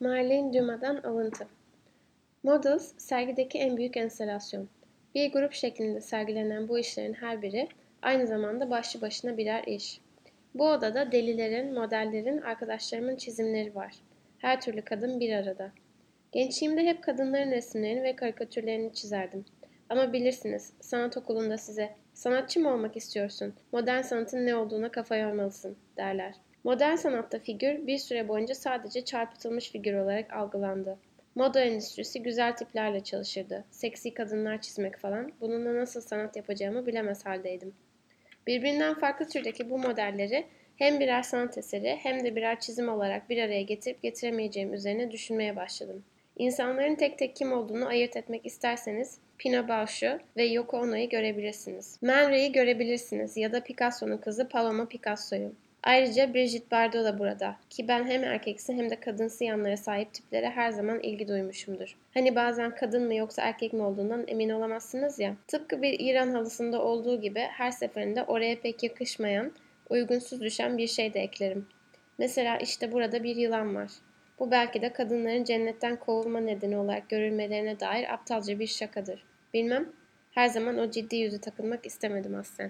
Marlene Dumas'dan alıntı. Models, sergideki en büyük enstalasyon. Bir grup şeklinde sergilenen bu işlerin her biri aynı zamanda başlı başına birer iş. Bu odada delilerin, modellerin, arkadaşlarımın çizimleri var. Her türlü kadın bir arada. Gençliğimde hep kadınların resimlerini ve karikatürlerini çizerdim. Ama bilirsiniz, sanat okulunda size sanatçı mı olmak istiyorsun, modern sanatın ne olduğuna kafa yormalısın derler. Modern sanatta figür bir süre boyunca sadece çarpıtılmış figür olarak algılandı. Moda endüstrisi güzel tiplerle çalışırdı. Seksi kadınlar çizmek falan. Bununla nasıl sanat yapacağımı bilemez haldeydim. Birbirinden farklı türdeki bu modelleri hem birer sanat eseri hem de birer çizim olarak bir araya getirip getiremeyeceğim üzerine düşünmeye başladım. İnsanların tek tek kim olduğunu ayırt etmek isterseniz Pino Bausch'u ve Yoko Ono'yu görebilirsiniz. Man Ray'i görebilirsiniz ya da Picasso'nun kızı Paloma Picasso'yu. Ayrıca Brigitte Bardot da burada ki ben hem erkeksi hem de kadınsı yanlara sahip tiplere her zaman ilgi duymuşumdur. Hani bazen kadın mı yoksa erkek mi olduğundan emin olamazsınız ya. Tıpkı bir İran halısında olduğu gibi her seferinde oraya pek yakışmayan, uygunsuz düşen bir şey de eklerim. Mesela işte burada bir yılan var. Bu belki de kadınların cennetten kovulma nedeni olarak görülmelerine dair aptalca bir şakadır. Bilmem, her zaman o ciddi yüzü takılmak istemedim aslen.